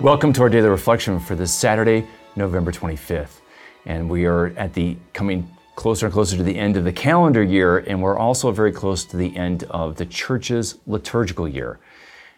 Welcome to our daily reflection for this Saturday, November 25th. And we are at the coming closer and closer to the end of the calendar year, and we're also very close to the end of the church's liturgical year.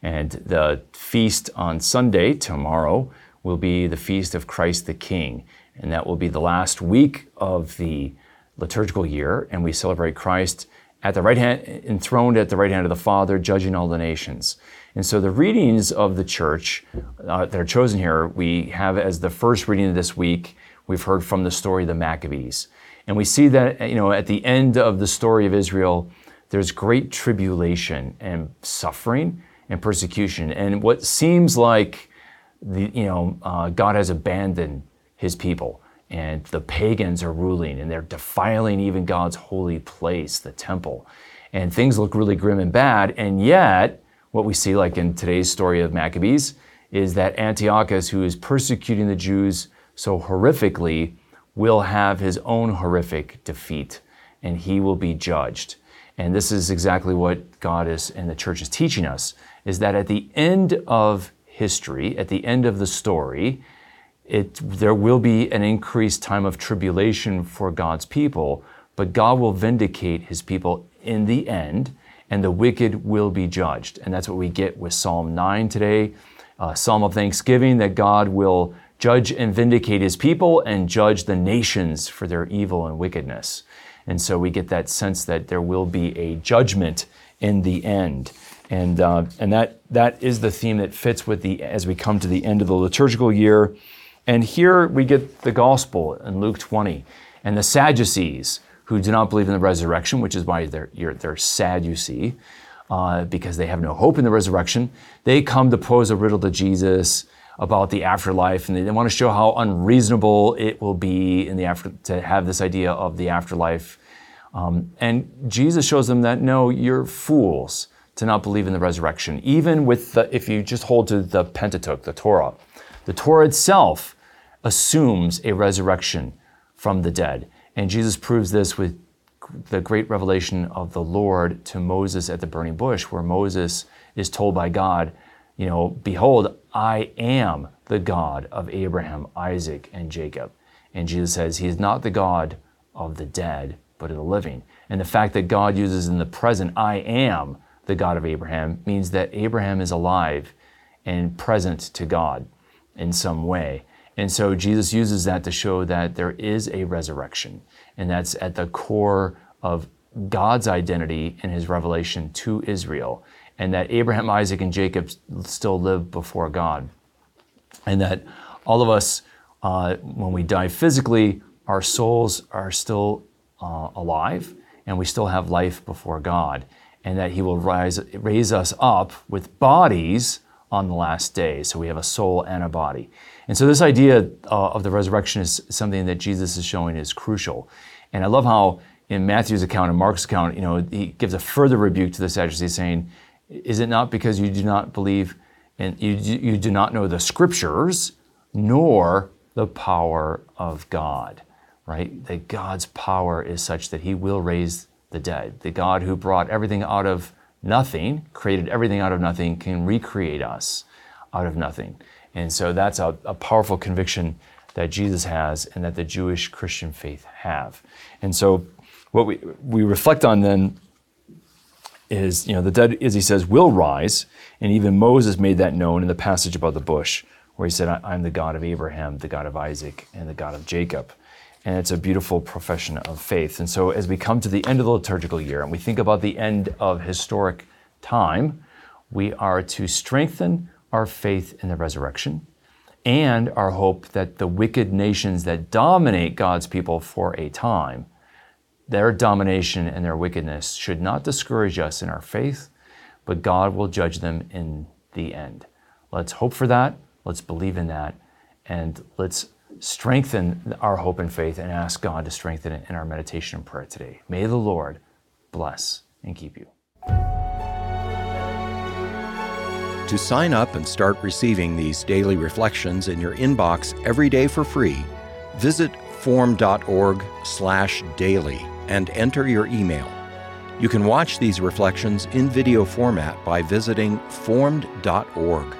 And the feast on Sunday, tomorrow, will be the feast of Christ the King. And that will be the last week of the liturgical year, and we celebrate Christ at the right hand, enthroned at the right hand of the Father, judging all the nations. And so the readings of the church uh, that are chosen here, we have as the first reading of this week, we've heard from the story of the Maccabees. And we see that, you know, at the end of the story of Israel, there's great tribulation and suffering and persecution. And what seems like, the, you know, uh, God has abandoned his people and the pagans are ruling and they're defiling even God's holy place, the temple. And things look really grim and bad. And yet, what we see, like in today's story of Maccabees, is that Antiochus, who is persecuting the Jews so horrifically, will have his own horrific defeat and he will be judged. And this is exactly what God is and the church is teaching us is that at the end of history, at the end of the story, it, there will be an increased time of tribulation for God's people, but God will vindicate his people in the end, and the wicked will be judged. And that's what we get with Psalm 9 today, a Psalm of thanksgiving that God will judge and vindicate his people and judge the nations for their evil and wickedness. And so we get that sense that there will be a judgment in the end. And, uh, and that, that is the theme that fits with the, as we come to the end of the liturgical year. And here we get the gospel in Luke 20 and the Sadducees who do not believe in the resurrection, which is why they're, they're sad, you see, uh, because they have no hope in the resurrection. They come to pose a riddle to Jesus about the afterlife, and they want to show how unreasonable it will be in the after to have this idea of the afterlife. Um, and Jesus shows them that no, you're fools to not believe in the resurrection. Even with the, if you just hold to the Pentateuch, the Torah, the Torah itself assumes a resurrection from the dead. And Jesus proves this with the great revelation of the Lord to Moses at the burning bush, where Moses is told by God, you know, behold, I am the God of Abraham, Isaac, and Jacob. And Jesus says he is not the God of the dead, but of the living. And the fact that God uses in the present, I am the God of Abraham, means that Abraham is alive and present to God in some way. And so Jesus uses that to show that there is a resurrection. And that's at the core of God's identity in his revelation to Israel and that Abraham, Isaac, and Jacob still live before God. And that all of us, uh, when we die physically, our souls are still uh, alive and we still have life before God. And that He will rise, raise us up with bodies on the last day. So we have a soul and a body. And so this idea uh, of the resurrection is something that Jesus is showing is crucial. And I love how in Matthew's account and Mark's account, you know, he gives a further rebuke to the Sadducees saying, is it not because you do not believe and you, you do not know the scriptures nor the power of God, right? That God's power is such that he will raise the dead. The God who brought everything out of nothing, created everything out of nothing, can recreate us out of nothing. And so that's a, a powerful conviction that Jesus has and that the Jewish Christian faith have. And so what we, we reflect on then is, you know, the dead, as he says, will rise. And even Moses made that known in the passage about the bush, where he said, I'm the God of Abraham, the God of Isaac, and the God of Jacob. And it's a beautiful profession of faith. And so as we come to the end of the liturgical year and we think about the end of historic time, we are to strengthen our faith in the resurrection and our hope that the wicked nations that dominate God's people for a time their domination and their wickedness should not discourage us in our faith, but God will judge them in the end. Let's hope for that. Let's believe in that. And let's strengthen our hope and faith and ask God to strengthen it in our meditation and prayer today. May the Lord bless and keep you. To sign up and start receiving these daily reflections in your inbox every day for free, visit formed.org/daily and enter your email. You can watch these reflections in video format by visiting formed.org.